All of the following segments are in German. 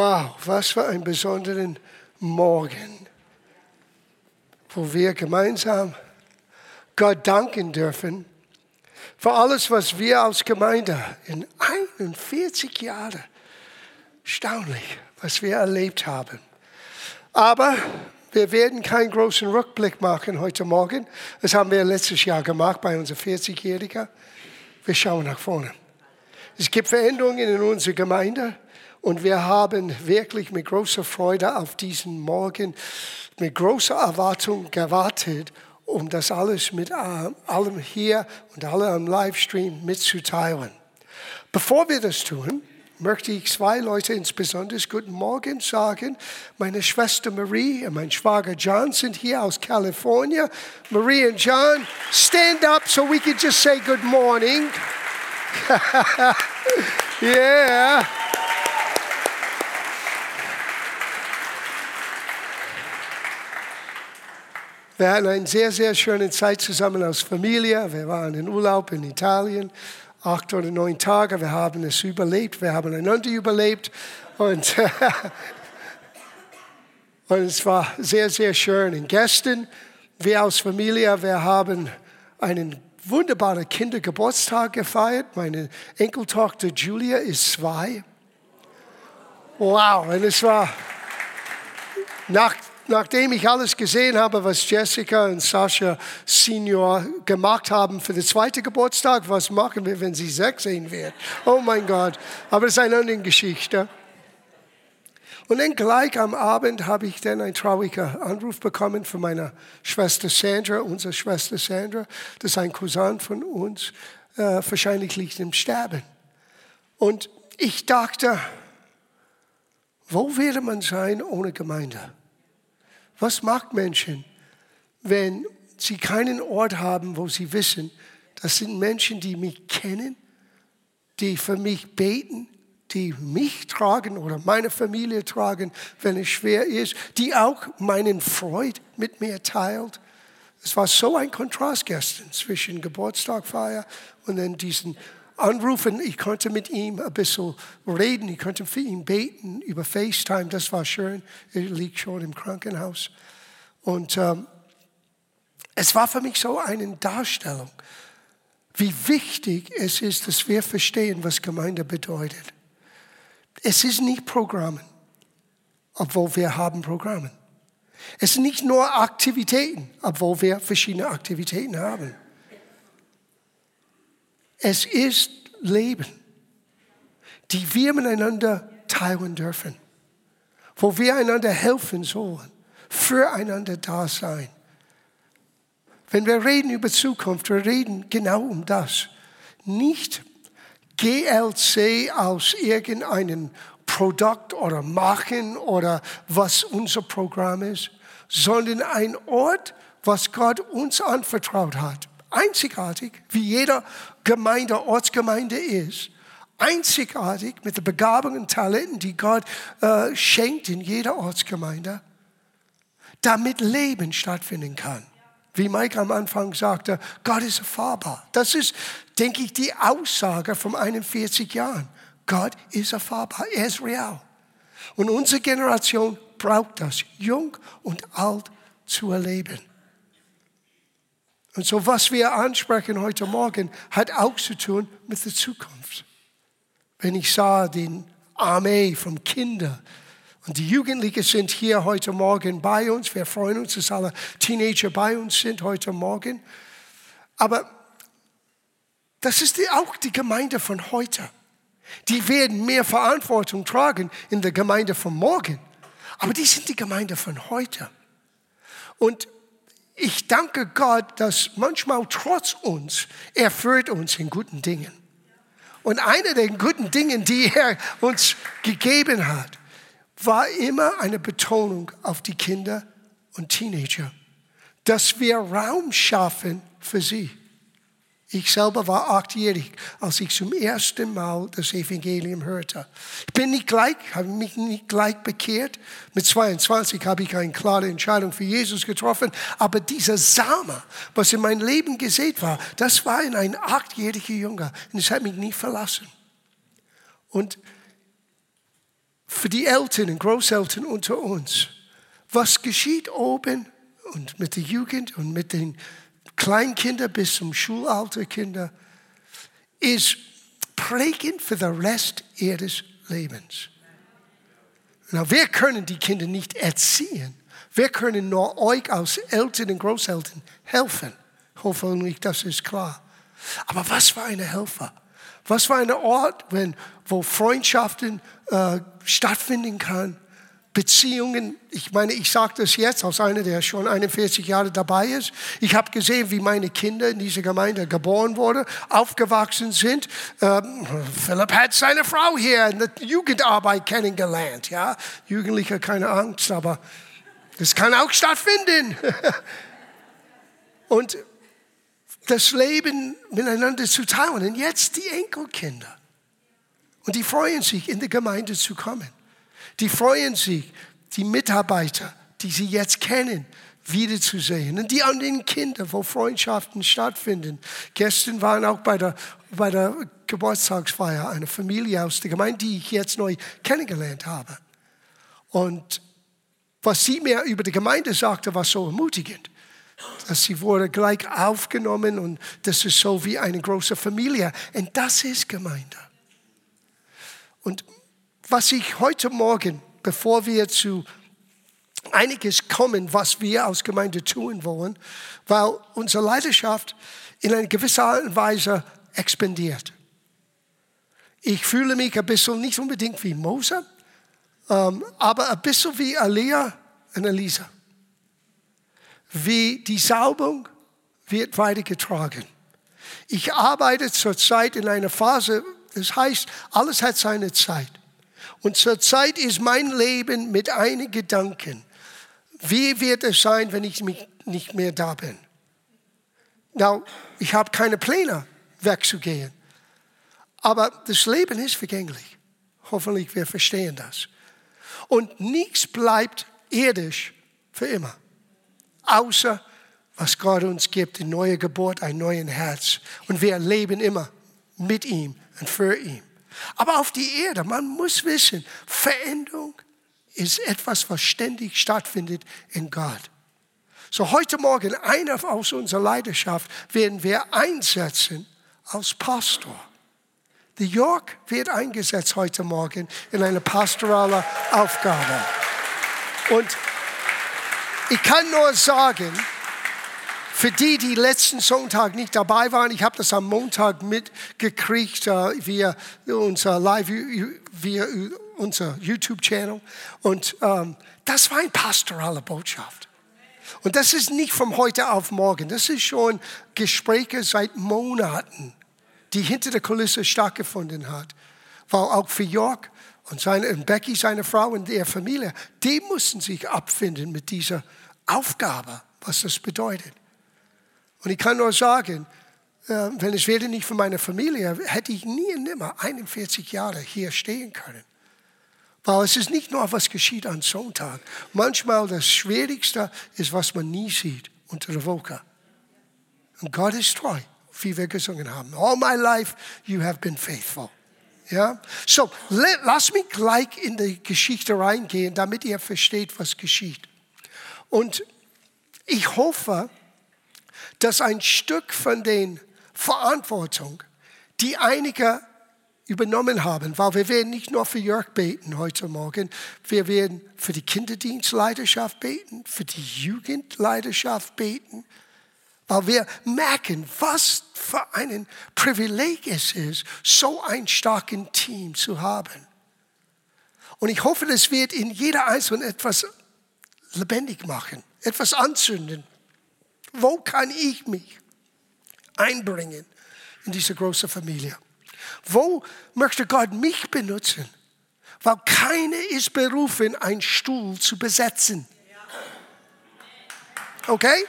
Wow, was für ein besonderen Morgen, wo wir gemeinsam Gott danken dürfen für alles, was wir als Gemeinde in 41 Jahren, erstaunlich, was wir erlebt haben. Aber wir werden keinen großen Rückblick machen heute Morgen. Das haben wir letztes Jahr gemacht bei unserem 40-Jährigen. Wir schauen nach vorne. Es gibt Veränderungen in unserer Gemeinde und wir haben wirklich mit großer Freude auf diesen Morgen, mit großer Erwartung gewartet, um das alles mit äh, allem hier und alle am Livestream mitzuteilen. Bevor wir das tun, möchte ich zwei Leute insbesondere Guten Morgen sagen. Meine Schwester Marie und mein Schwager John sind hier aus Kalifornien. Marie und John, stand up so we can just say good morning. yeah. Wir hatten eine sehr, sehr schöne Zeit zusammen als Familie. Wir waren in Urlaub in Italien, acht oder neun Tage. Wir haben es überlebt, wir haben einander überlebt. Und, und es war sehr, sehr schön. Und gestern, wir als Familie, wir haben einen wunderbaren Kindergeburtstag gefeiert. Meine Enkeltochter Julia ist zwei. Wow, und es war nach nachdem ich alles gesehen habe, was Jessica und Sascha Senior gemacht haben für den zweiten Geburtstag, was machen wir, wenn sie 16 wird? Oh mein Gott. Aber es ist eine andere Geschichte. Und dann gleich am Abend habe ich dann einen traurigen Anruf bekommen von meiner Schwester Sandra, unserer Schwester Sandra. Das ist ein Cousin von uns. Äh, wahrscheinlich liegt im Sterben. Und ich dachte, wo würde man sein ohne Gemeinde? Was macht Menschen, wenn sie keinen Ort haben, wo sie wissen, das sind Menschen, die mich kennen, die für mich beten, die mich tragen oder meine Familie tragen, wenn es schwer ist, die auch meinen Freud mit mir teilt. Es war so ein Kontrast gestern zwischen Geburtstagfeier und dann diesen Anrufen. Ich konnte mit ihm ein bisschen reden, ich konnte für ihn beten über FaceTime, das war schön. Er liegt schon im Krankenhaus. Und ähm, es war für mich so eine Darstellung, wie wichtig es ist, dass wir verstehen, was Gemeinde bedeutet. Es ist nicht Programmen, obwohl wir haben Programme. Es sind nicht nur Aktivitäten, obwohl wir verschiedene Aktivitäten haben. Es ist Leben, die wir miteinander teilen dürfen, wo wir einander helfen sollen, füreinander da sein. Wenn wir reden über Zukunft, wir reden genau um das. Nicht GLC aus irgendeinem Produkt oder Machen oder was unser Programm ist, sondern ein Ort, was Gott uns anvertraut hat einzigartig, wie jeder Gemeinde, Ortsgemeinde ist, einzigartig mit den Begabungen und Talenten, die Gott äh, schenkt in jeder Ortsgemeinde, damit Leben stattfinden kann. Wie Mike am Anfang sagte, Gott ist erfahrbar. Das ist, denke ich, die Aussage von 41 Jahren. Gott ist erfahrbar, er ist real. Und unsere Generation braucht das, jung und alt zu erleben. Und so, was wir ansprechen heute Morgen, hat auch zu tun mit der Zukunft. Wenn ich sah die Armee von Kindern und die Jugendlichen sind hier heute Morgen bei uns. Wir freuen uns, dass alle Teenager bei uns sind heute Morgen. Aber das ist auch die Gemeinde von heute. Die werden mehr Verantwortung tragen in der Gemeinde von morgen. Aber die sind die Gemeinde von heute. Und ich danke Gott, dass manchmal trotz uns, er führt uns in guten Dingen. Und eine der guten Dinge, die er uns gegeben hat, war immer eine Betonung auf die Kinder und Teenager, dass wir Raum schaffen für sie. Ich selber war achtjährig, als ich zum ersten Mal das Evangelium hörte. Ich bin nicht gleich, habe mich nicht gleich bekehrt. Mit 22 habe ich eine klare Entscheidung für Jesus getroffen. Aber dieser Same, was in mein Leben gesät war, das war in ein achtjähriger Junge. Und es hat mich nie verlassen. Und für die Eltern und Großeltern unter uns. Was geschieht oben und mit der Jugend und mit den Kleinkindern bis zum Schulalter Kinder ist prägend für den Rest ihres Lebens. Na, wir können die Kinder nicht erziehen. Wir können nur euch als Eltern und Großeltern helfen. Hoffentlich, das ist klar. Aber was für eine Helfer? Was für ein Ort, wenn, wo Freundschaften äh, stattfinden kann, Beziehungen. Ich meine, ich sage das jetzt als einer, der schon 41 Jahre dabei ist. Ich habe gesehen, wie meine Kinder in dieser Gemeinde geboren wurden, aufgewachsen sind. Ähm, Philipp hat seine Frau hier in der Jugendarbeit kennengelernt. Ja, Jugendliche keine Angst, aber das kann auch stattfinden. Und das Leben miteinander zu teilen. Und jetzt die Enkelkinder. Und die freuen sich, in die Gemeinde zu kommen. Die freuen sich, die Mitarbeiter, die sie jetzt kennen, wiederzusehen. Und die anderen Kinder, wo Freundschaften stattfinden. Gestern waren auch bei der, bei der Geburtstagsfeier eine Familie aus der Gemeinde, die ich jetzt neu kennengelernt habe. Und was sie mir über die Gemeinde sagte, war so ermutigend dass sie wurde gleich aufgenommen und das ist so wie eine große Familie. Und das ist Gemeinde. Und was ich heute Morgen, bevor wir zu einiges kommen, was wir als Gemeinde tun wollen, weil unsere Leidenschaft in einer gewissen Art und Weise expandiert. Ich fühle mich ein bisschen nicht unbedingt wie Mose, ähm, aber ein bisschen wie Elia und Elisa wie die Saubung wird weitergetragen. Ich arbeite zurzeit in einer Phase, das heißt, alles hat seine Zeit. Und zurzeit ist mein Leben mit einem Gedanken. Wie wird es sein, wenn ich nicht mehr da bin? Now, ich habe keine Pläne, wegzugehen. Aber das Leben ist vergänglich. Hoffentlich wir verstehen das. Und nichts bleibt irdisch für immer außer was Gott uns gibt, die neue Geburt, ein neues Herz. Und wir leben immer mit ihm und für ihn. Aber auf die Erde, man muss wissen, Veränderung ist etwas, was ständig stattfindet in Gott. So heute Morgen, einer aus unserer Leidenschaft werden wir einsetzen als Pastor. Der Jörg wird eingesetzt heute Morgen in eine pastorale Aufgabe. Und ich kann nur sagen, für die, die letzten Sonntag nicht dabei waren, ich habe das am Montag mitgekriegt äh, via unser Live, via unser YouTube-Channel. Und ähm, das war eine pastorale Botschaft. Und das ist nicht von heute auf morgen. Das ist schon Gespräche seit Monaten, die hinter der Kulisse stattgefunden hat. Weil auch für Jörg und, seine, und Becky, seine Frau und ihre Familie, die mussten sich abfinden mit dieser Aufgabe, was das bedeutet. Und ich kann nur sagen, äh, wenn es wäre nicht für meine Familie, hätte ich nie und nimmer 41 Jahre hier stehen können. Weil es ist nicht nur, was geschieht an Sonntag. Manchmal das Schwierigste ist, was man nie sieht unter der Wolke. Und Gott ist treu, wie wir gesungen haben. All my life you have been faithful. Ja? So, lass mich gleich in die Geschichte reingehen, damit ihr versteht, was geschieht. Und ich hoffe, dass ein Stück von der Verantwortung, die einige übernommen haben, weil wir werden nicht nur für Jörg beten heute Morgen, wir werden für die Kinderdienstleidenschaft beten, für die Jugendleidenschaft beten, weil wir merken, was für ein Privileg es ist, so ein starkes Team zu haben. Und ich hoffe, es wird in jeder Einzelnen etwas lebendig machen, etwas anzünden. Wo kann ich mich einbringen in diese große Familie? Wo möchte Gott mich benutzen? Weil keiner ist berufen, einen Stuhl zu besetzen. Okay?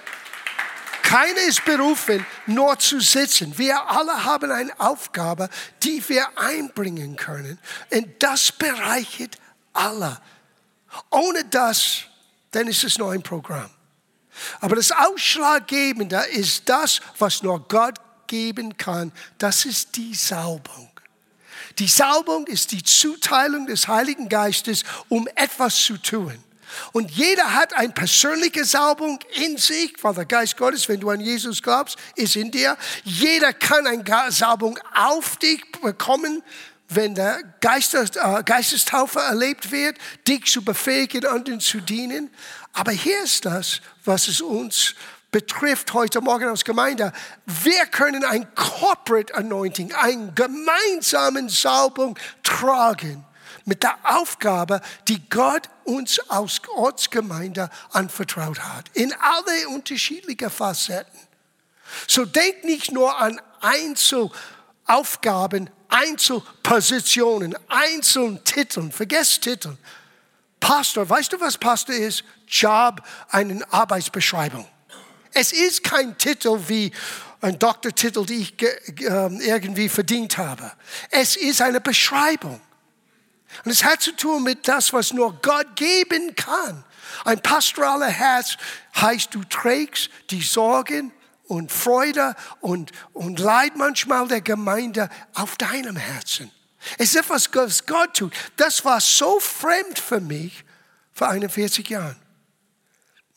Keiner ist berufen, nur zu sitzen. Wir alle haben eine Aufgabe, die wir einbringen können. Und das bereichert alle. Ohne das, dann ist es nur ein Programm. Aber das Ausschlaggebende ist das, was nur Gott geben kann. Das ist die Saubung. Die Salbung ist die Zuteilung des Heiligen Geistes, um etwas zu tun. Und jeder hat eine persönliche Salbung in sich, weil der Geist Gottes, wenn du an Jesus glaubst, ist in dir. Jeder kann eine Salbung auf dich bekommen, wenn der äh, Geistestaufe erlebt wird, dich zu befähigen, anderen zu dienen. Aber hier ist das, was es uns betrifft heute Morgen als Gemeinde. Wir können ein Corporate Anointing, eine gemeinsame Salbung tragen mit der Aufgabe, die Gott uns als Ortsgemeinde anvertraut hat, in alle unterschiedlichen Facetten. So denk nicht nur an Einzelaufgaben, Einzelpositionen, einzelnen Titeln. Vergesst Titel. Pastor, weißt du, was Pastor ist? Job, eine Arbeitsbeschreibung. Es ist kein Titel wie ein Doktortitel, den ich äh, irgendwie verdient habe. Es ist eine Beschreibung. Und es hat zu tun mit das, was nur Gott geben kann. Ein pastoraler Herz heißt, du trägst die Sorgen und Freude und, und Leid manchmal der Gemeinde auf deinem Herzen. Es ist etwas, was Gott tut. Das war so fremd für mich vor 41 Jahren.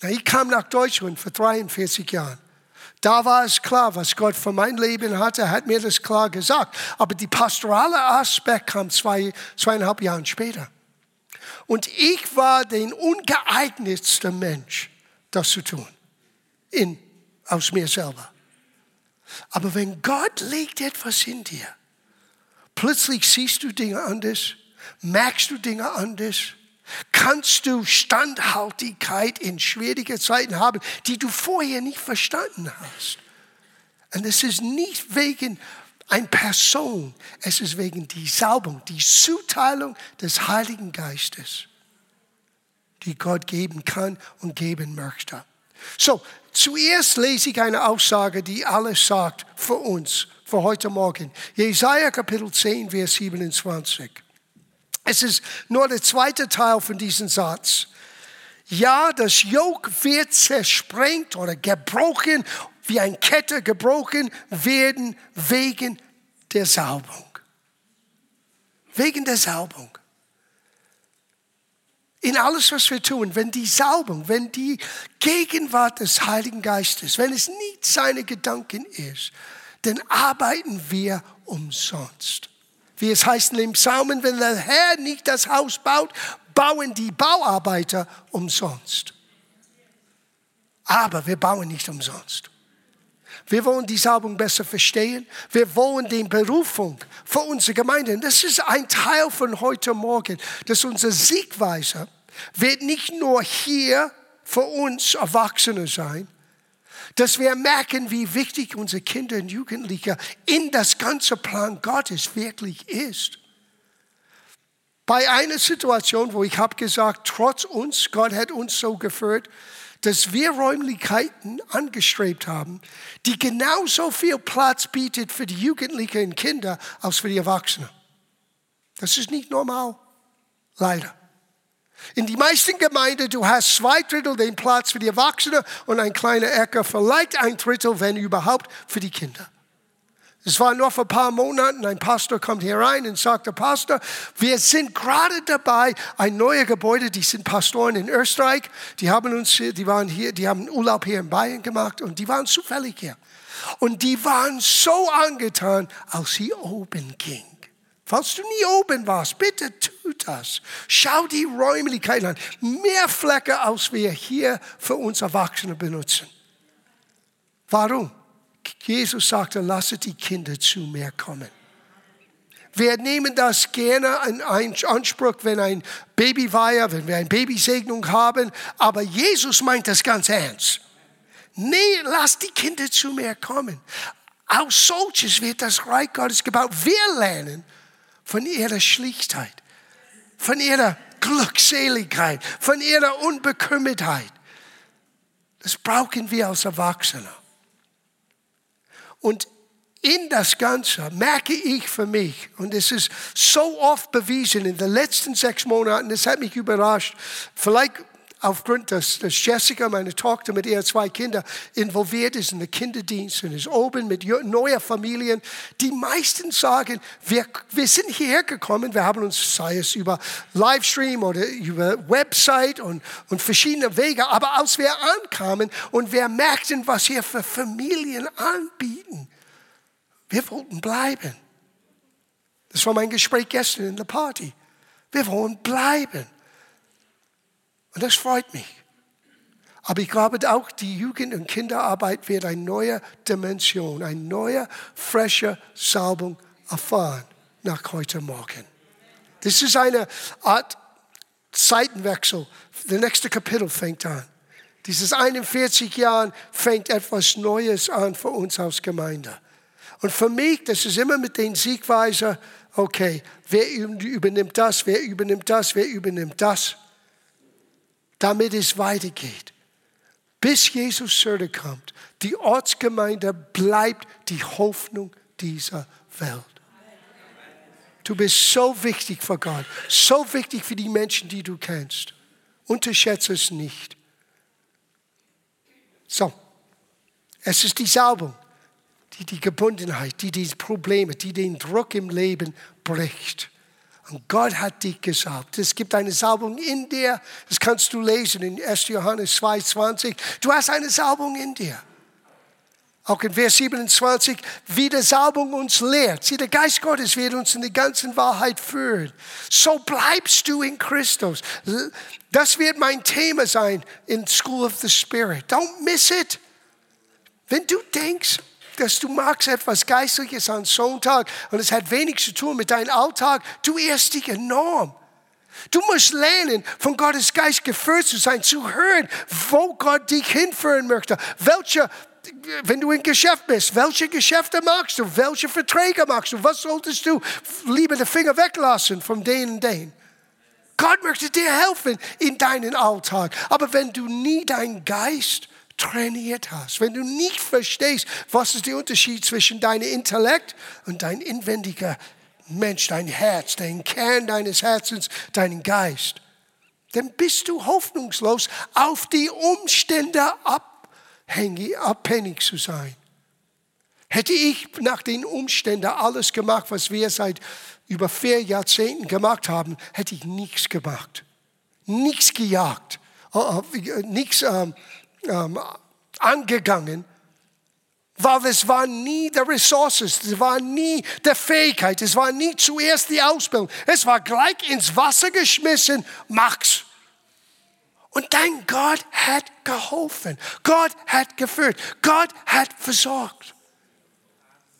Ich kam nach Deutschland vor 43 Jahren. Da war es klar, was Gott für mein Leben hatte, hat mir das klar gesagt. Aber die pastorale Aspekt kam zwei, zweieinhalb Jahre später. Und ich war der ungeeignetste Mensch, das zu tun. In, aus mir selber. Aber wenn Gott legt etwas in dir, plötzlich siehst du Dinge anders, merkst du Dinge anders, kannst du Standhaltigkeit in schwierigen Zeiten haben, die du vorher nicht verstanden hast. Und es ist nicht wegen einer Person, es ist wegen die Salbung, die Zuteilung des Heiligen Geistes, die Gott geben kann und geben möchte. So, zuerst lese ich eine Aussage, die alles sagt für uns, für heute Morgen. Jesaja Kapitel 10, Vers 27. Es ist nur der zweite Teil von diesem Satz. Ja, das Jog wird zersprengt oder gebrochen, wie eine Kette gebrochen werden wegen der Salbung. Wegen der Salbung. In alles, was wir tun, wenn die Salbung, wenn die Gegenwart des Heiligen Geistes, wenn es nicht seine Gedanken ist, dann arbeiten wir umsonst wie es heißt in den Psalmen, wenn der Herr nicht das Haus baut, bauen die Bauarbeiter umsonst. Aber wir bauen nicht umsonst. Wir wollen die Salbung besser verstehen. Wir wollen die Berufung für unsere Gemeinde. Das ist ein Teil von heute Morgen, dass unsere Siegweise wird nicht nur hier für uns Erwachsene sein, dass wir merken, wie wichtig unsere Kinder und Jugendliche in das ganze Plan Gottes wirklich ist. Bei einer Situation, wo ich habe gesagt, trotz uns, Gott hat uns so geführt, dass wir Räumlichkeiten angestrebt haben, die genauso viel Platz bietet für die Jugendlichen und Kinder als für die Erwachsenen. Das ist nicht normal, leider. In die meisten Gemeinden, du hast zwei Drittel den Platz für die Erwachsenen und ein kleiner Ecke, vielleicht ein Drittel, wenn überhaupt, für die Kinder. Es war nur vor ein paar Monaten, ein Pastor kommt hier rein und sagte, Pastor, wir sind gerade dabei, ein neues Gebäude, die sind Pastoren in Österreich, die haben uns, die waren hier, die haben Urlaub hier in Bayern gemacht und die waren zufällig hier. Und die waren so angetan, als sie oben ging. Falls du nie oben warst, bitte tu das. Schau die Räumlichkeiten an. Mehr Flecke, als wir hier für uns Erwachsene benutzen. Warum? Jesus sagte, lasst die Kinder zu mir kommen. Wir nehmen das gerne in Anspruch, wenn ein Babyweihe, wenn wir eine Babysegnung haben, aber Jesus meint das ganz ernst. Nee, lass die Kinder zu mir kommen. Aus solches wird das Reich Gottes gebaut. Wir lernen, von ihrer Schlichtheit, von ihrer Glückseligkeit, von ihrer Unbekümmertheit. Das brauchen wir als Erwachsene. Und in das Ganze merke ich für mich, und es ist so oft bewiesen in den letzten sechs Monaten, das hat mich überrascht, vielleicht aufgrund, dass, dass Jessica, meine Tochter, mit ihren zwei Kindern involviert ist in den Kinderdienst und ist oben mit neuen Familien. Die meisten sagen, wir, wir sind hierher gekommen, wir haben uns, sei es über Livestream oder über Website und, und verschiedene Wege, aber als wir ankamen und wir merkten, was hier für Familien anbieten, wir wollten bleiben. Das war mein Gespräch gestern in der Party. Wir wollen bleiben. Und das freut mich. Aber ich glaube auch, die Jugend- und Kinderarbeit wird eine neue Dimension, eine neue, frische Salbung erfahren nach heute Morgen. Das ist eine Art Zeitenwechsel. Das nächste Kapitel fängt an. Dieses 41 Jahren fängt etwas Neues an für uns als Gemeinde. Und für mich, das ist immer mit den Siegweiser, okay, wer übernimmt das, wer übernimmt das, wer übernimmt das damit es weitergeht. Bis Jesus zurückkommt. Die Ortsgemeinde bleibt die Hoffnung dieser Welt. Du bist so wichtig für Gott, so wichtig für die Menschen, die du kennst. Unterschätze es nicht. So, es ist die Salbung, die die Gebundenheit, die die Probleme, die den Druck im Leben bricht. Und Gott hat dich gesalbt. Es gibt eine Salbung in dir. Das kannst du lesen in 1. Johannes 2,20. Du hast eine Salbung in dir. Auch in Vers 27, wie die Salbung uns lehrt. Sieh, der Geist Gottes wird uns in die ganze Wahrheit führen. So bleibst du in Christus. Das wird mein Thema sein in School of the Spirit. Don't miss it. Wenn du denkst, dass du magst etwas Geistliches am Sonntag und es hat wenig zu tun mit deinem Alltag, du irrst dich enorm. Du musst lernen, von Gottes Geist geführt zu sein, zu hören, wo Gott dich hinführen möchte. Welche, wenn du im Geschäft bist, welche Geschäfte magst du? Welche Verträge magst du? Was solltest du lieber den Finger weglassen von denen und denen? Gott möchte dir helfen in deinen Alltag. Aber wenn du nie deinen Geist trainiert hast, wenn du nicht verstehst, was ist der Unterschied zwischen deinem Intellekt und deinem inwendiger Mensch, dein Herz, dein Kern deines Herzens, deinen Geist, dann bist du hoffnungslos, auf die Umstände abhängig, abhängig zu sein. Hätte ich nach den Umständen alles gemacht, was wir seit über vier Jahrzehnten gemacht haben, hätte ich nichts gemacht. Nichts gejagt. Oh, oh, nichts ähm, ähm, angegangen, weil es war nie die Ressourcen, es war nie die Fähigkeit, es war nie zuerst die Ausbildung. Es war gleich ins Wasser geschmissen, Max. Und dein Gott hat geholfen. Gott hat geführt. Gott hat versorgt.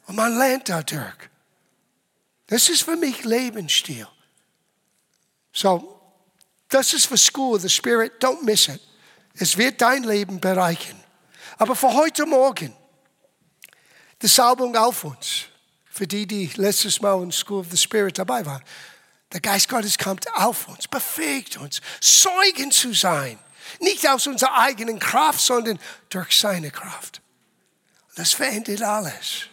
Und man lernt dadurch. Das ist für mich Lebensstil. So, das ist für School of the Spirit. Don't miss it. Es wird dein Leben bereichern. Aber für heute Morgen, die Salbung auf uns, für die, die letztes Mal in School of the Spirit dabei waren. Der Geist Gottes kommt auf uns, befähigt uns, Zeugen zu sein. Nicht aus unserer eigenen Kraft, sondern durch seine Kraft. Das verändert alles.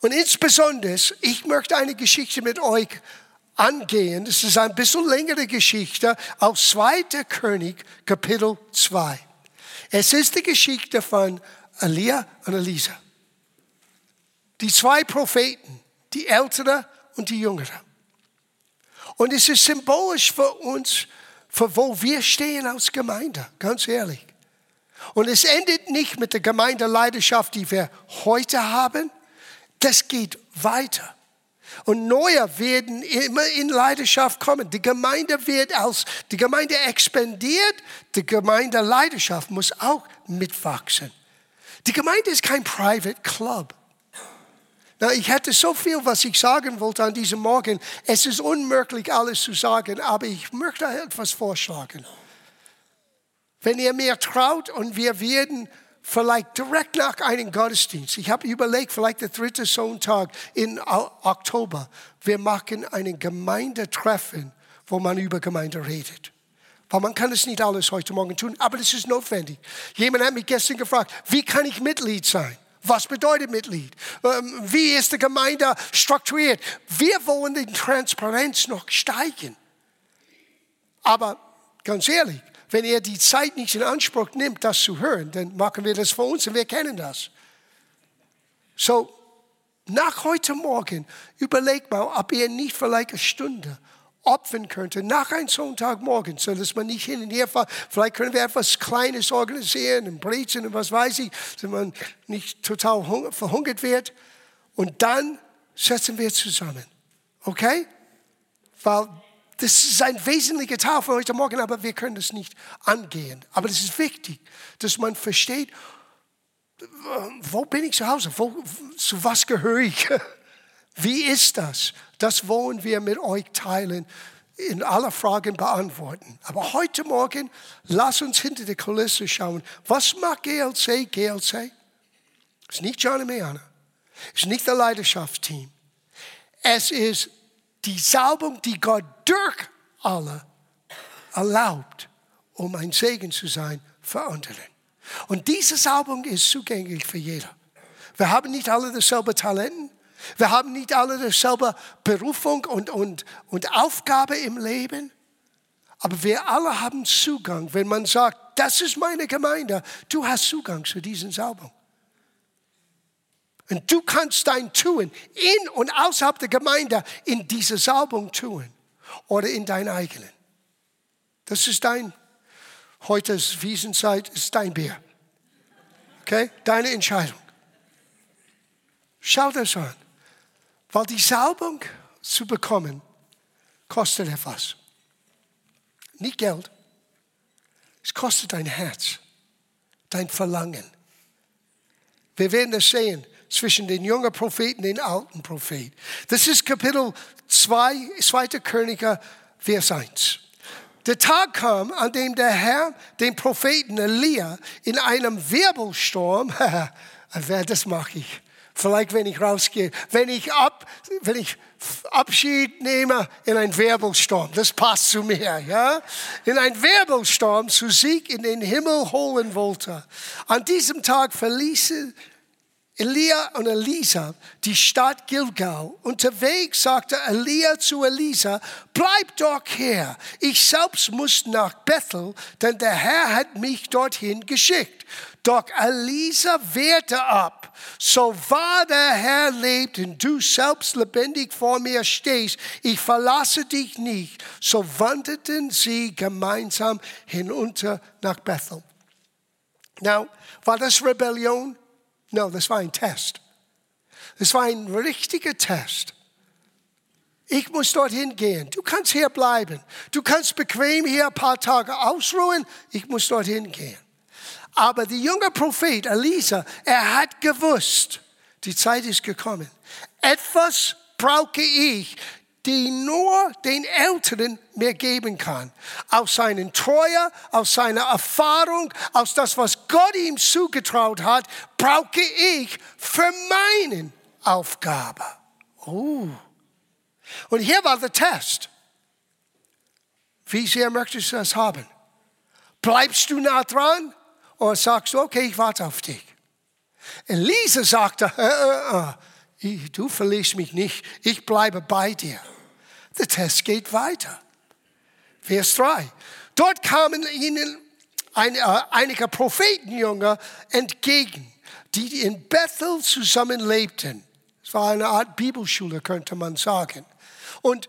Und insbesondere, ich möchte eine Geschichte mit euch angehen. Das ist ein bisschen längere Geschichte aus 2. König, Kapitel 2. Es ist die Geschichte von Elia und Elisa. Die zwei Propheten, die ältere und die jüngere. Und es ist symbolisch für uns, für wo wir stehen als Gemeinde, ganz ehrlich. Und es endet nicht mit der Gemeindeleidenschaft, die wir heute haben. Das geht weiter. Und neue werden immer in Leidenschaft kommen. Die Gemeinde wird als, die Gemeinde expandiert, die Gemeindeleidenschaft muss auch mitwachsen. Die Gemeinde ist kein Private Club. Na, ich hätte so viel, was ich sagen wollte an diesem Morgen. Es ist unmöglich, alles zu sagen, aber ich möchte etwas vorschlagen. Wenn ihr mir traut und wir werden vielleicht direkt nach einem Gottesdienst. Ich habe überlegt, vielleicht der dritte Sonntag in Oktober. Wir machen ein Gemeindetreffen, wo man über Gemeinde redet. Weil man kann es nicht alles heute Morgen tun, aber das ist notwendig. Jemand hat mich gestern gefragt, wie kann ich Mitglied sein? Was bedeutet Mitglied? Ähm, wie ist die Gemeinde strukturiert? Wir wollen die Transparenz noch steigen. Aber ganz ehrlich, wenn er die Zeit nicht in Anspruch nimmt, das zu hören, dann machen wir das für uns und wir kennen das. So, nach heute Morgen, überleg mal, ob ihr nicht vielleicht eine Stunde opfern könnte, nach einem Sonntagmorgen, so dass man nicht hin und her fährt. Vielleicht können wir etwas Kleines organisieren, ein Brezen und was weiß ich, dass man nicht total verhungert wird. Und dann setzen wir zusammen. Okay? Weil das ist ein wesentlicher Teil für heute Morgen, aber wir können das nicht angehen. Aber es ist wichtig, dass man versteht, wo bin ich zu Hause? Wo, zu was gehöre ich? Wie ist das? Das wollen wir mit euch teilen, in aller Fragen beantworten. Aber heute Morgen, lass uns hinter die Kulisse schauen. Was macht GLC? GLC ist nicht John und Meana. Ist nicht das Leidenschaftsteam. Es ist die Salbung, die Gott durch alle erlaubt, um ein Segen zu sein für andere. Und diese Salbung ist zugänglich für jeder. Wir haben nicht alle dasselbe Talenten. Wir haben nicht alle dasselbe Berufung und, und, und Aufgabe im Leben. Aber wir alle haben Zugang. Wenn man sagt, das ist meine Gemeinde, du hast Zugang zu diesen Salbung. Und du kannst dein Tun in und außerhalb der Gemeinde in dieser Salbung tun oder in dein eigenen. Das ist dein, heute ist Wiesenzeit, ist dein Bier. Okay? Deine Entscheidung. Schau das an. Weil die Salbung zu bekommen, kostet etwas. Nicht Geld. Es kostet dein Herz, dein Verlangen. Wir werden es sehen zwischen den jungen Propheten und den alten Propheten. Das ist Kapitel 2, 2. Könige, Vers 1. Der Tag kam, an dem der Herr den Propheten Elia in einem Wirbelsturm, das mache ich, vielleicht wenn ich rausgehe, wenn ich, ab, wenn ich Abschied nehme in einen Wirbelsturm, das passt zu mir, ja, in einen Wirbelsturm zu Sieg in den Himmel holen wollte. An diesem Tag verließen Elia und Elisa die Stadt Gilgal. Unterwegs sagte Elia zu Elisa, bleib doch hier. Ich selbst muss nach Bethel, denn der Herr hat mich dorthin geschickt. Doch Elisa wehrte ab. So wahr der Herr lebt und du selbst lebendig vor mir stehst, ich verlasse dich nicht. So wanderten sie gemeinsam hinunter nach Bethel. Now, war das Rebellion? No, das war ein Test. Das war ein richtiger Test. Ich muss dorthin gehen. Du kannst hier bleiben. Du kannst bequem hier ein paar Tage ausruhen. Ich muss dorthin gehen. Aber der junge Prophet Elisa, er hat gewusst, die Zeit ist gekommen. Etwas brauche ich, die nur den Älteren mir geben kann. Aus seinen Treue, aus seiner Erfahrung, aus das, was Gott ihm zugetraut hat, brauche ich für meine Aufgabe. Oh. Und hier war der Test. Wie sehr möchtest du das haben? Bleibst du nah dran oder sagst du, okay, ich warte auf dich? Elisa sagte, äh, äh, äh du verlierst mich nicht, ich bleibe bei dir. Der Test geht weiter. Vers 3. Dort kamen ihnen ein, äh, einige Prophetenjünger entgegen, die in Bethel zusammen lebten. Es war eine Art Bibelschule, könnte man sagen. Und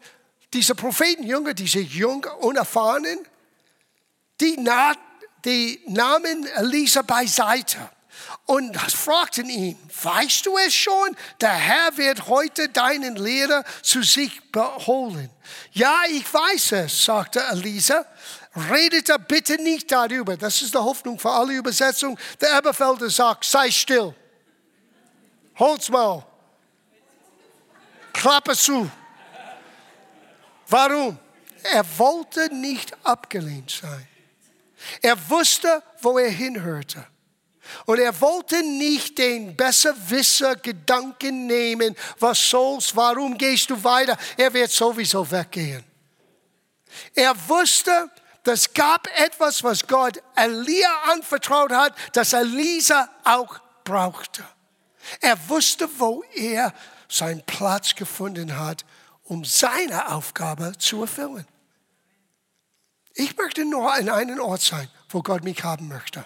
diese Prophetenjünger, diese jung, unerfahrenen, die, nah, die nahmen Elisa beiseite und fragten ihn, weißt du es schon? Der Herr wird heute deinen Lehrer zu sich beholen. Ja, ich weiß es, sagte Elisa. Redete bitte nicht darüber. Das ist die Hoffnung für alle Übersetzungen. Der Eberfelder sagt, sei still. Hol's mal. Klappe zu. Warum? Er wollte nicht abgelehnt sein. Er wusste, wo er hinhörte. Und er wollte nicht den Besserwisser Gedanken nehmen, was soll's, warum gehst du weiter? Er wird sowieso weggehen. Er wusste, das gab etwas, was Gott Elia anvertraut hat, das Elisa auch brauchte. Er wusste, wo er seinen Platz gefunden hat, um seine Aufgabe zu erfüllen. Ich möchte nur an einem Ort sein, wo Gott mich haben möchte.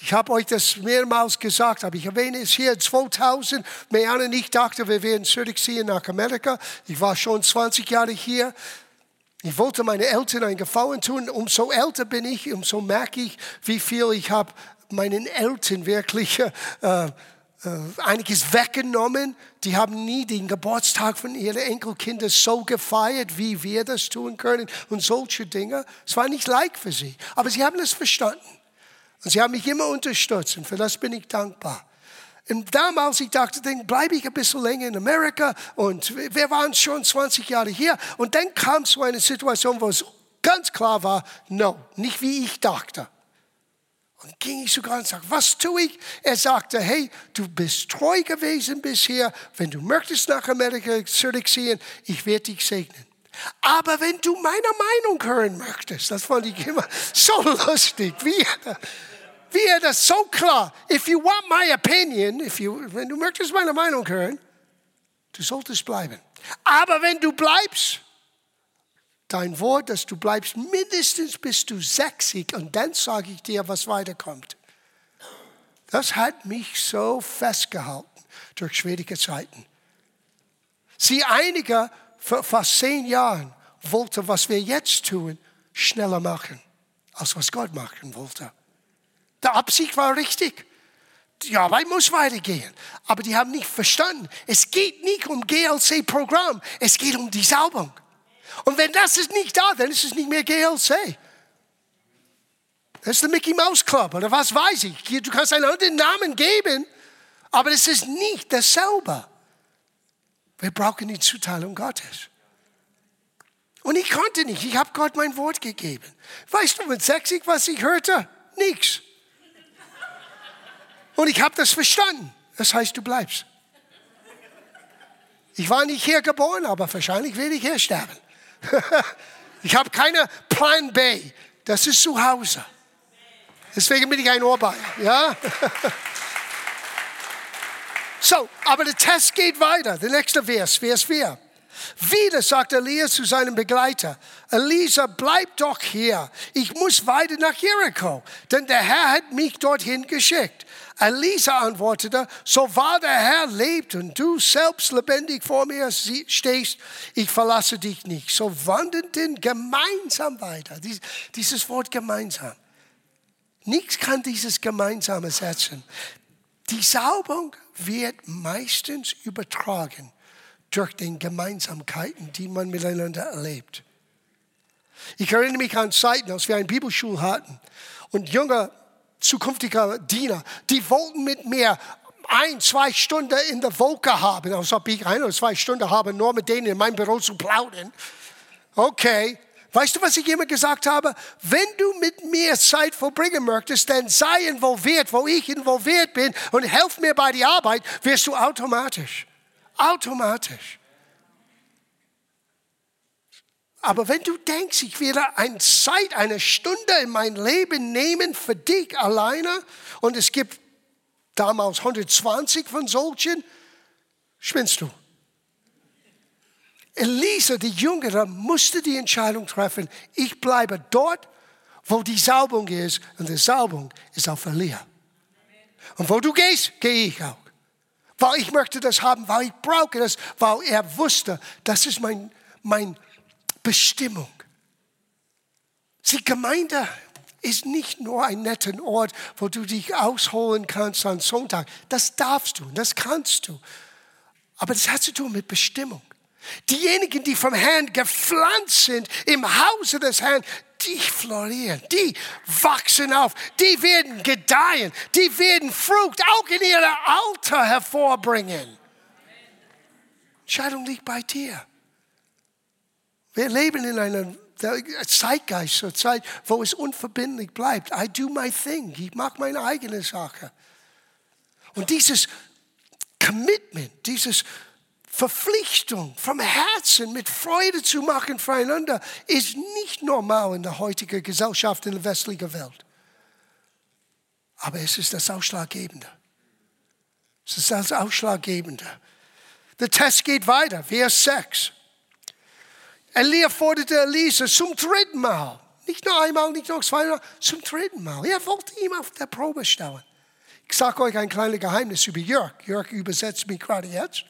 Ich habe euch das mehrmals gesagt, aber ich erwähne es hier 2000. Mejan und ich dachten, wir werden zurückziehen nach Amerika. Ich war schon 20 Jahre hier. Ich wollte meine Eltern einen Gefallen tun. Umso älter bin ich, umso merke ich, wie viel ich habe meinen Eltern wirklich äh, äh, einiges weggenommen. Die haben nie den Geburtstag von ihren Enkelkindern so gefeiert, wie wir das tun können und solche Dinge. Es war nicht leicht für sie, aber sie haben es verstanden. Und sie haben mich immer unterstützt und für das bin ich dankbar. Und damals, ich dachte, dann bleibe ich ein bisschen länger in Amerika und wir waren schon 20 Jahre hier. Und dann kam so eine Situation, wo es ganz klar war, no, nicht wie ich dachte. Und ging ich sogar und sagte, was tue ich? Er sagte, hey, du bist treu gewesen bisher. Wenn du möchtest nach Amerika zurückziehen, ich werde dich segnen. Aber wenn du meine Meinung hören möchtest, das fand ich immer so lustig, wie wie er das so klar, if you want my opinion, if you, wenn du möchtest meine Meinung hören, du solltest bleiben. Aber wenn du bleibst, dein Wort, dass du bleibst mindestens bis du 60 und dann sage ich dir, was weiterkommt. Das hat mich so festgehalten durch schwierige Zeiten. Sie einige vor fast zehn Jahren wollte, was wir jetzt tun, schneller machen, als was Gott machen wollte. Die Absicht war richtig. Die Arbeit muss weitergehen. Aber die haben nicht verstanden. Es geht nicht um GLC-Programm. Es geht um die Salbung. Und wenn das ist nicht da, dann ist es nicht mehr GLC. Das ist der Mickey Mouse Club oder was weiß ich. Du kannst einen anderen Namen geben, aber es ist nicht dasselbe. Wir brauchen die Zuteilung Gottes. Und ich konnte nicht. Ich habe Gott mein Wort gegeben. Weißt du, mit 60, was ich hörte? Nichts. Und ich habe das verstanden. Das heißt, du bleibst. Ich war nicht hier geboren, aber wahrscheinlich werde ich hier sterben. ich habe keine Plan B. Das ist zu Hause. Deswegen bin ich ein Ohrbayer. Ja? so, aber der Test geht weiter. Der nächste Vers, Vers 4. Wieder sagt Elia zu seinem Begleiter, Elisa, bleib doch hier. Ich muss weiter nach Jericho, denn der Herr hat mich dorthin geschickt. Elisa antwortete, so wahr der Herr lebt und du selbst lebendig vor mir stehst, ich verlasse dich nicht. So wanderten gemeinsam weiter. Dieses Wort gemeinsam. Nichts kann dieses gemeinsam ersetzen. Die Salbung wird meistens übertragen durch die Gemeinsamkeiten, die man miteinander erlebt. Ich erinnere mich an Zeiten, als wir eine Bibelschule hatten und junge zukünftige Diener, die wollten mit mir ein, zwei Stunden in der Woche haben, als ob ich ein oder zwei Stunden habe, nur mit denen in meinem Büro zu plaudern. Okay, Weißt du, was ich immer gesagt habe? Wenn du mit mir Zeit verbringen möchtest, dann sei involviert, wo ich involviert bin und helf mir bei der Arbeit, wirst du automatisch. Automatisch. Aber wenn du denkst, ich werde eine Zeit, eine Stunde in mein Leben nehmen für dich alleine und es gibt damals 120 von solchen, spinnst du. Elisa, die Jüngere, musste die Entscheidung treffen, ich bleibe dort, wo die Salbung ist und die Salbung ist auf Elia. Und wo du gehst, gehe ich auch. Weil ich möchte das haben, weil ich brauche das, weil er wusste, das ist mein, mein Bestimmung. Die Gemeinde ist nicht nur ein netter Ort, wo du dich ausholen kannst am Sonntag. Das darfst du, das kannst du. Aber das hat zu tun mit Bestimmung. Diejenigen, die vom Herrn gepflanzt sind im Hause des Herrn, die florieren, die wachsen auf, die werden gedeihen, die werden Frucht auch in ihrem Alter hervorbringen. Entscheidung liegt bei dir. Wir leben in einer Zeitgeist, zur Zeit, wo es unverbindlich bleibt. I do my thing. Ich mache meine eigene Sache. Und dieses Commitment, dieses Verpflichtung vom Herzen mit Freude zu machen füreinander, ist nicht normal in der heutigen Gesellschaft in der westlichen Welt. Aber es ist das Ausschlaggebende. Es ist das Ausschlaggebende. Der Test geht weiter, Vers 6. Elia forderte Elisa zum dritten Mal. Nicht nur einmal, nicht nur zweimal, zum dritten Mal. Er wollte ihn auf der Probe stellen. Ich sage euch ein kleines Geheimnis über Jörg. Jörg übersetzt mich gerade jetzt.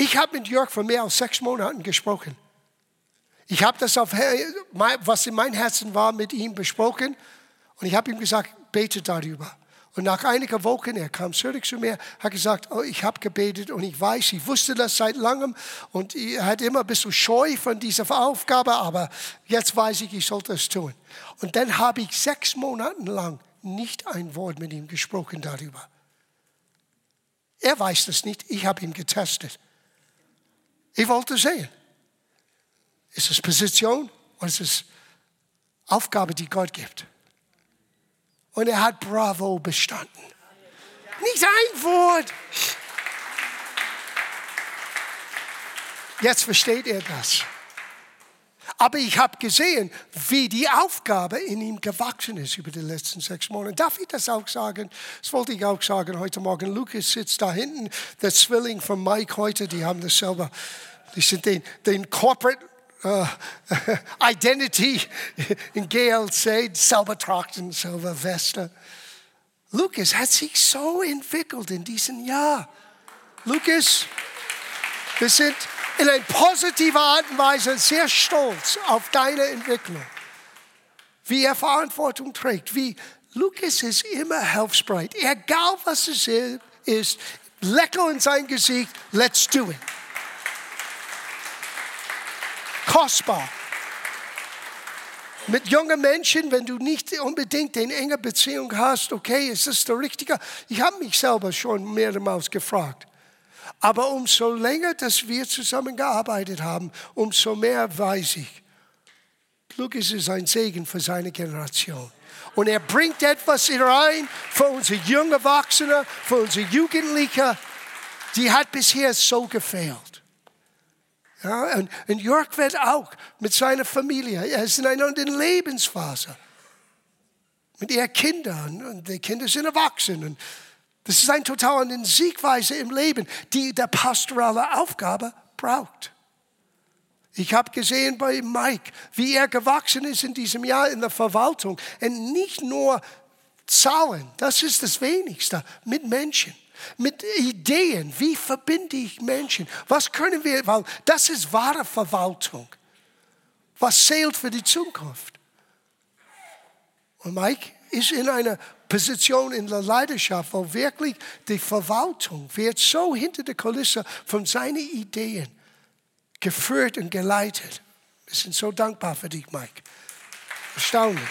Ich habe mit Jörg vor mehr als sechs Monaten gesprochen. Ich habe das, auf, was in meinem Herzen war, mit ihm besprochen. Und ich habe ihm gesagt, bete darüber. Und nach einigen Wochen, er kam zurück zu mir, hat gesagt, oh, ich habe gebetet und ich weiß, ich wusste das seit langem und er hat immer ein bisschen scheu von dieser Aufgabe, aber jetzt weiß ich, ich sollte es tun. Und dann habe ich sechs Monate lang nicht ein Wort mit ihm gesprochen darüber. Er weiß das nicht, ich habe ihn getestet. Ich wollte sehen, ist es Position oder ist es Aufgabe, die Gott gibt? Und er hat Bravo bestanden. Nicht ein Wort. Jetzt versteht er das. Aber ich habe gesehen, wie die Aufgabe in ihm gewachsen ist über die letzten sechs Monate. Darf ich das auch sagen? Das wollte ich auch sagen heute Morgen. Lukas sitzt da hinten, der Zwilling von Mike heute, die haben das selber, die sind den, den Corporate uh, Identity in GLC selber trachten, selber Weste. Lukas hat sich so entwickelt in diesem Jahr. Lukas, wir sind in einer positiven Art und Weise sehr stolz auf deine Entwicklung. Wie er Verantwortung trägt, wie Lukas ist immer hilfsbereit. Egal was es ist, lecker in sein Gesicht, let's do it kostbar. Mit jungen Menschen, wenn du nicht unbedingt eine enge Beziehung hast, okay, ist das der Richtige? Ich habe mich selber schon mehrmals gefragt. Aber umso länger, dass wir zusammengearbeitet haben, umso mehr weiß ich, Lukas ist ein Segen für seine Generation. Und er bringt etwas rein für unsere jungen Erwachsene, für unsere Jugendlichen, die hat bisher so gefehlt. Ja, und, und Jörg wird auch mit seiner Familie, er ist in einer anderen Lebensphase. Mit ihren Kindern und die Kinder sind erwachsen. Und das ist eine total andere Siegweise im Leben, die der pastorale Aufgabe braucht. Ich habe gesehen bei Mike, wie er gewachsen ist in diesem Jahr in der Verwaltung. Und nicht nur Zahlen, das ist das Wenigste, mit Menschen mit Ideen. Wie verbinde ich Menschen? Was können wir, weil das ist wahre Verwaltung. Was zählt für die Zukunft? Und Mike ist in einer Position in der Leidenschaft, wo wirklich die Verwaltung wird so hinter der Kulisse von seinen Ideen geführt und geleitet. Wir sind so dankbar für dich, Mike. Erstaunlich.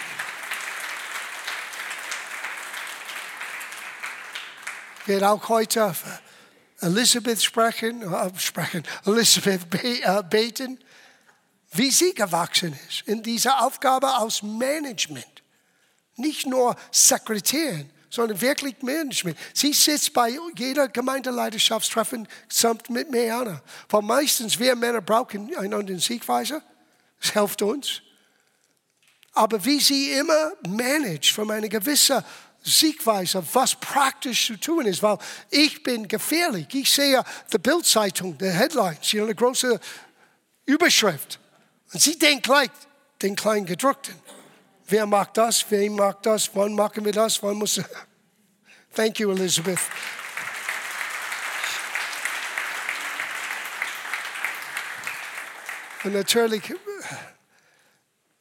werde auch heute Elisabeth sprechen, äh, sprechen Elisabeth äh, beten, wie sie gewachsen ist in dieser Aufgabe aus Management. Nicht nur Sekretärin, sondern wirklich Management. Sie sitzt bei jeder Gemeindeleiterschaftstreffen samt mit Meana. Weil meistens wir Männer brauchen einen anderen Siegweiser. Das hilft uns. Aber wie sie immer managt von einer gewissen Siegweise, was praktisch zu tun ist, weil ich bin gefährlich. Ich sehe die Bildzeitung, die Headlines, eine große Überschrift. Und sie denkt gleich den kleinen Gedruckten. Wer mag das? Wer mag das? Wann machen wir das? Wann muss... Thank you, Elizabeth. Und natürlich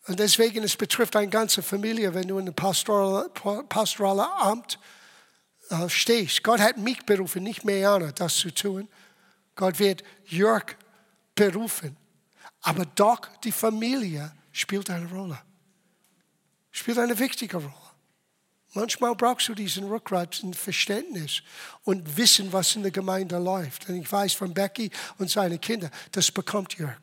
und deswegen, es betrifft eine ganze Familie, wenn du in einem pastoralen, pastoralen Amt äh, stehst. Gott hat mich berufen, nicht Meana, das zu tun. Gott wird Jörg berufen. Aber doch die Familie spielt eine Rolle. Spielt eine wichtige Rolle. Manchmal brauchst du diesen Rückgrat und Verständnis und Wissen, was in der Gemeinde läuft. Und ich weiß von Becky und seinen Kindern, das bekommt Jörg.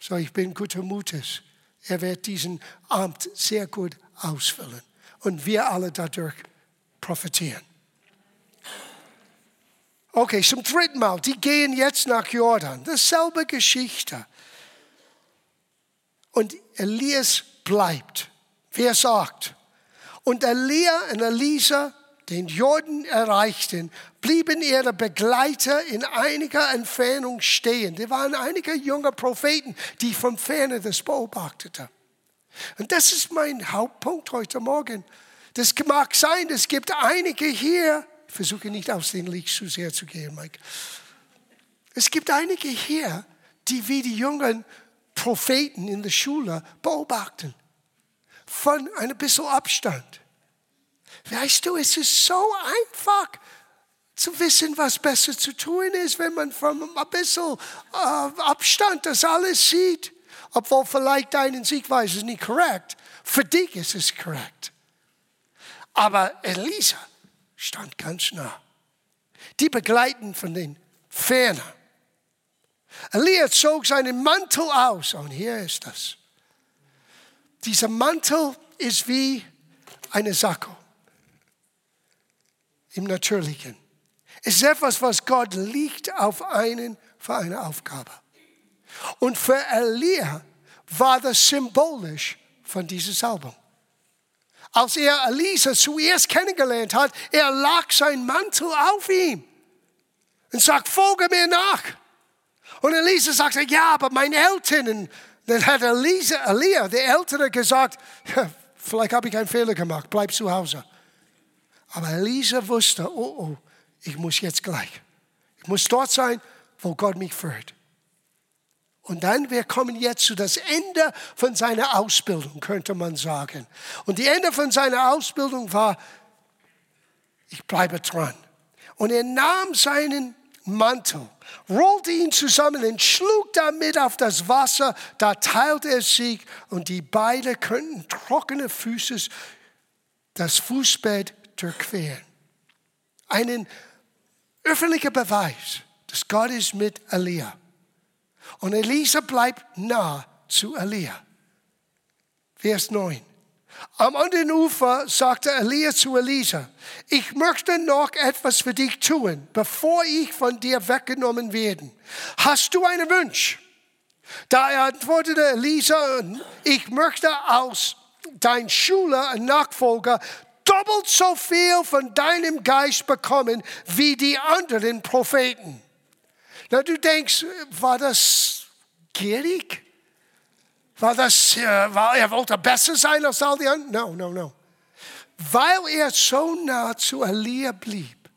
So, ich bin guter Mutes. Er wird diesen Amt sehr gut ausfüllen und wir alle dadurch profitieren. Okay, zum dritten Mal. Die gehen jetzt nach Jordan. Dasselbe Geschichte. Und Elias bleibt, wie er sagt. Und Elia und Elisa den Jordan erreichten, blieben ihre Begleiter in einiger Entfernung stehen. Da waren einige junge Propheten, die vom Ferne das beobachteten. Und das ist mein Hauptpunkt heute Morgen. Das mag sein, es gibt einige hier, ich versuche nicht aus dem Licht zu sehr zu gehen, Mike. Es gibt einige hier, die wie die jungen Propheten in der Schule beobachten. Von ein bisschen Abstand. Weißt du, es ist so einfach zu wissen, was besser zu tun ist, wenn man von ein bisschen äh, Abstand das alles sieht. Obwohl vielleicht deine Siegweise nicht korrekt. Für dich ist es korrekt. Aber Elisa stand ganz nah. Die begleiten von den Ferner. Elia zog seinen Mantel aus und hier ist das. Dieser Mantel ist wie eine Sacko im Natürlichen. Es ist etwas, was Gott liegt auf einen für eine Aufgabe. Und für Elia war das symbolisch von dieser Salbung. Als er Elisa zuerst kennengelernt hat, er lag sein Mantel auf ihm und sagt, folge mir nach. Und Elisa sagte, ja, aber meine Eltern. Dann hat Elisa, Elia, der Ältere, gesagt, vielleicht habe ich einen Fehler gemacht, bleib zu Hause. Aber Elisa wusste, oh, oh, ich muss jetzt gleich. Ich muss dort sein, wo Gott mich führt. Und dann, wir kommen jetzt zu das Ende von seiner Ausbildung, könnte man sagen. Und die Ende von seiner Ausbildung war, ich bleibe dran. Und er nahm seinen Mantel, rollte ihn zusammen und schlug damit auf das Wasser. Da teilte er sich und die beiden könnten trockene Füße das Fußbett durchqueren. Einen öffentlicher Beweis, dass Gott ist mit Elia. Und Elisa bleibt nah zu Elia. Vers 9. Am anderen Ufer sagte Elia zu Elisa, ich möchte noch etwas für dich tun, bevor ich von dir weggenommen werde. Hast du einen Wunsch? Da antwortete Elisa, ich möchte aus dein Schüler und Nachfolger doppelt so viel von deinem Geist bekommen wie die anderen Propheten. Na, du denkst, war das gierig? War das, äh, war, er wollte besser sein als all die anderen? No, no, no. Weil er so nah zu Elia blieb,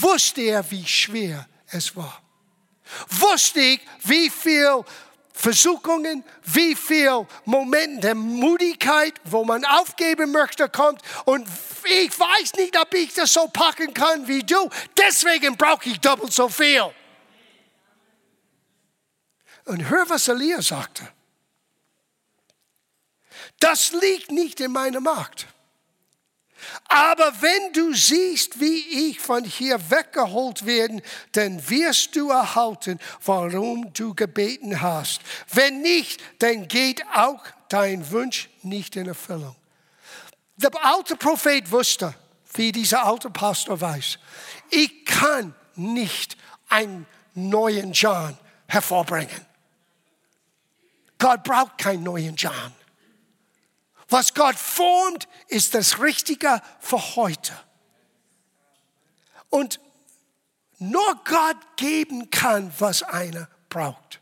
wusste er, wie schwer es war. Wusste ich, wie viel Versuchungen, wie viel Momente der Mudigkeit, wo man aufgeben möchte, kommt. Und ich weiß nicht, ob ich das so packen kann wie du. Deswegen brauche ich doppelt so viel. Und hör, was Elia sagte. Das liegt nicht in meiner Macht. Aber wenn du siehst, wie ich von hier weggeholt werde, dann wirst du erhalten, warum du gebeten hast. Wenn nicht, dann geht auch dein Wunsch nicht in Erfüllung. Der alte Prophet wusste, wie dieser alte Pastor weiß, ich kann nicht einen neuen John hervorbringen. Gott braucht keinen neuen John. Was Gott formt, ist das Richtige für heute. Und nur Gott geben kann, was einer braucht.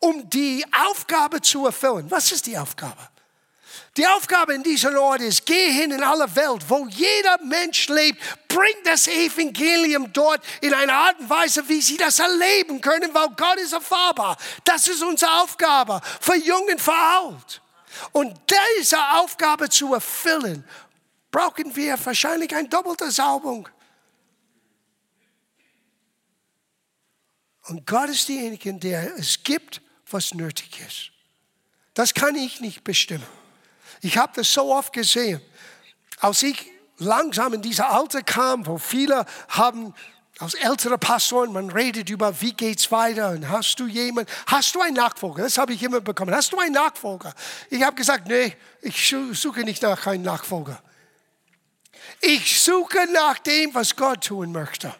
Um die Aufgabe zu erfüllen. Was ist die Aufgabe? Die Aufgabe in diesem Ort ist, geh hin in alle Welt, wo jeder Mensch lebt, bring das Evangelium dort in einer Art und Weise, wie sie das erleben können, weil Gott ist erfahrbar. Das ist unsere Aufgabe, für Jung und für Alt. Und diese Aufgabe zu erfüllen, brauchen wir wahrscheinlich eine doppelte Salbung. Und Gott ist derjenige, der es gibt, was nötig ist. Das kann ich nicht bestimmen. Ich habe das so oft gesehen. Als ich langsam in diese Alter kam, wo viele haben als ältere Pastoren, man redet über, wie geht's weiter und hast du jemanden, hast du einen Nachfolger? Das habe ich immer bekommen. Hast du einen Nachfolger? Ich habe gesagt, nee, ich suche nicht nach einem Nachfolger. Ich suche nach dem, was Gott tun möchte.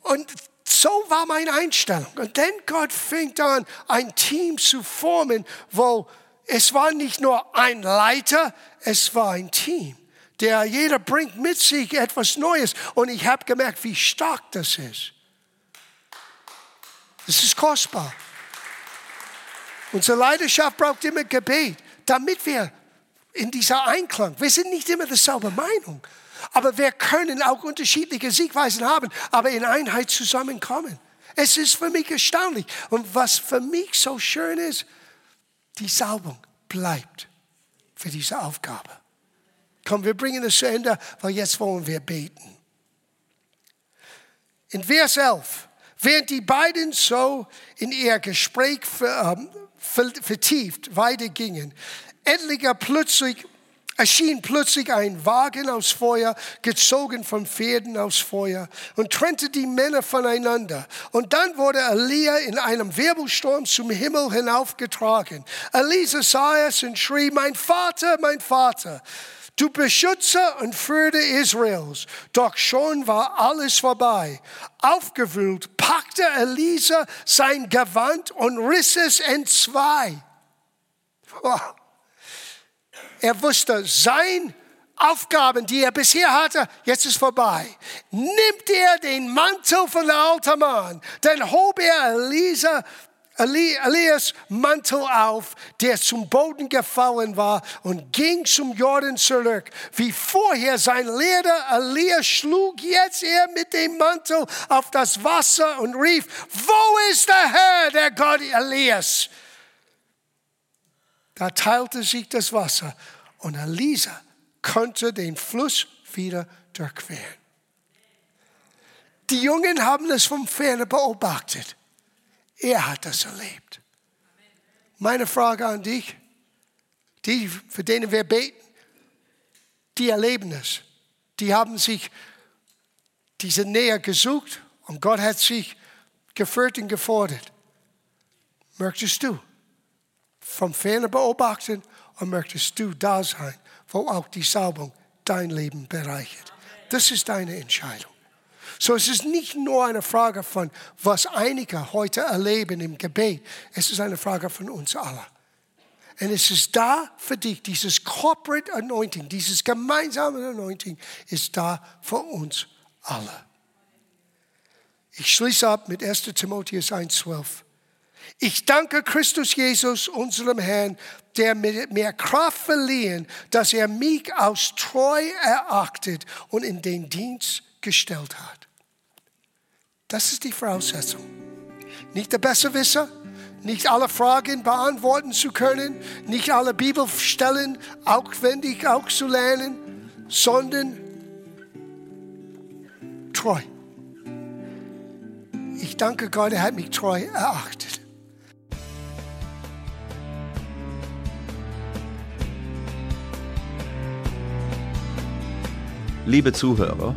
Und so war meine Einstellung. Und dann Gott fängt an, ein Team zu formen, wo es war nicht nur ein Leiter, es war ein Team, Der jeder bringt mit sich etwas Neues. Und ich habe gemerkt, wie stark das ist. Das ist kostbar. Unsere Leidenschaft braucht immer Gebet, damit wir in dieser Einklang, wir sind nicht immer derselbe Meinung, aber wir können auch unterschiedliche Siegweisen haben, aber in Einheit zusammenkommen. Es ist für mich erstaunlich. Und was für mich so schön ist, die Salbung bleibt für diese Aufgabe. Komm, wir bringen es zu Ende, weil jetzt wollen wir beten. In Vers 11, während die beiden so in ihr Gespräch ähm, vertieft weitergingen, endlicher plötzlich erschien plötzlich ein Wagen aus Feuer, gezogen von Pferden aus Feuer, und trennte die Männer voneinander. Und dann wurde Elia in einem Wirbelsturm zum Himmel hinaufgetragen. Elisa sah es und schrie, mein Vater, mein Vater, du Beschützer und Führer Israels. Doch schon war alles vorbei. Aufgewühlt packte Elisa sein Gewand und riss es in zwei. Oh. Er wusste, sein Aufgaben, die er bisher hatte, jetzt ist vorbei. Nimmt er den Mantel von Mann, dann hob er Elisa, Elias Mantel auf, der zum Boden gefallen war und ging zum Jordan zurück. Wie vorher sein Lehrer Elias schlug jetzt er mit dem Mantel auf das Wasser und rief, wo ist der Herr, der Gott Elias? Da teilte sich das Wasser und Elisa konnte den Fluss wieder durchqueren. Die Jungen haben es vom Ferne beobachtet. Er hat das erlebt. Meine Frage an dich, die, für denen wir beten, die erleben es. Die haben sich diese Nähe gesucht und Gott hat sich geführt und gefordert. Möchtest du? vom Ferne beobachten und möchtest du da sein, wo auch die Salbung dein Leben bereichert. Das ist deine Entscheidung. So es ist nicht nur eine Frage von, was einige heute erleben im Gebet. Es ist eine Frage von uns allen. Und es ist da für dich, dieses Corporate Anointing, dieses gemeinsame Anointing ist da für uns alle. Ich schließe ab mit 1 Timotheus 1,12. Ich danke Christus Jesus, unserem Herrn, der mir Kraft verliehen, dass er mich aus treu erachtet und in den Dienst gestellt hat. Das ist die Voraussetzung. Nicht der Besserwisser, nicht alle Fragen beantworten zu können, nicht alle Bibelstellen aufwendig auch zu lernen, sondern treu. Ich danke Gott, er hat mich treu erachtet. Liebe Zuhörer,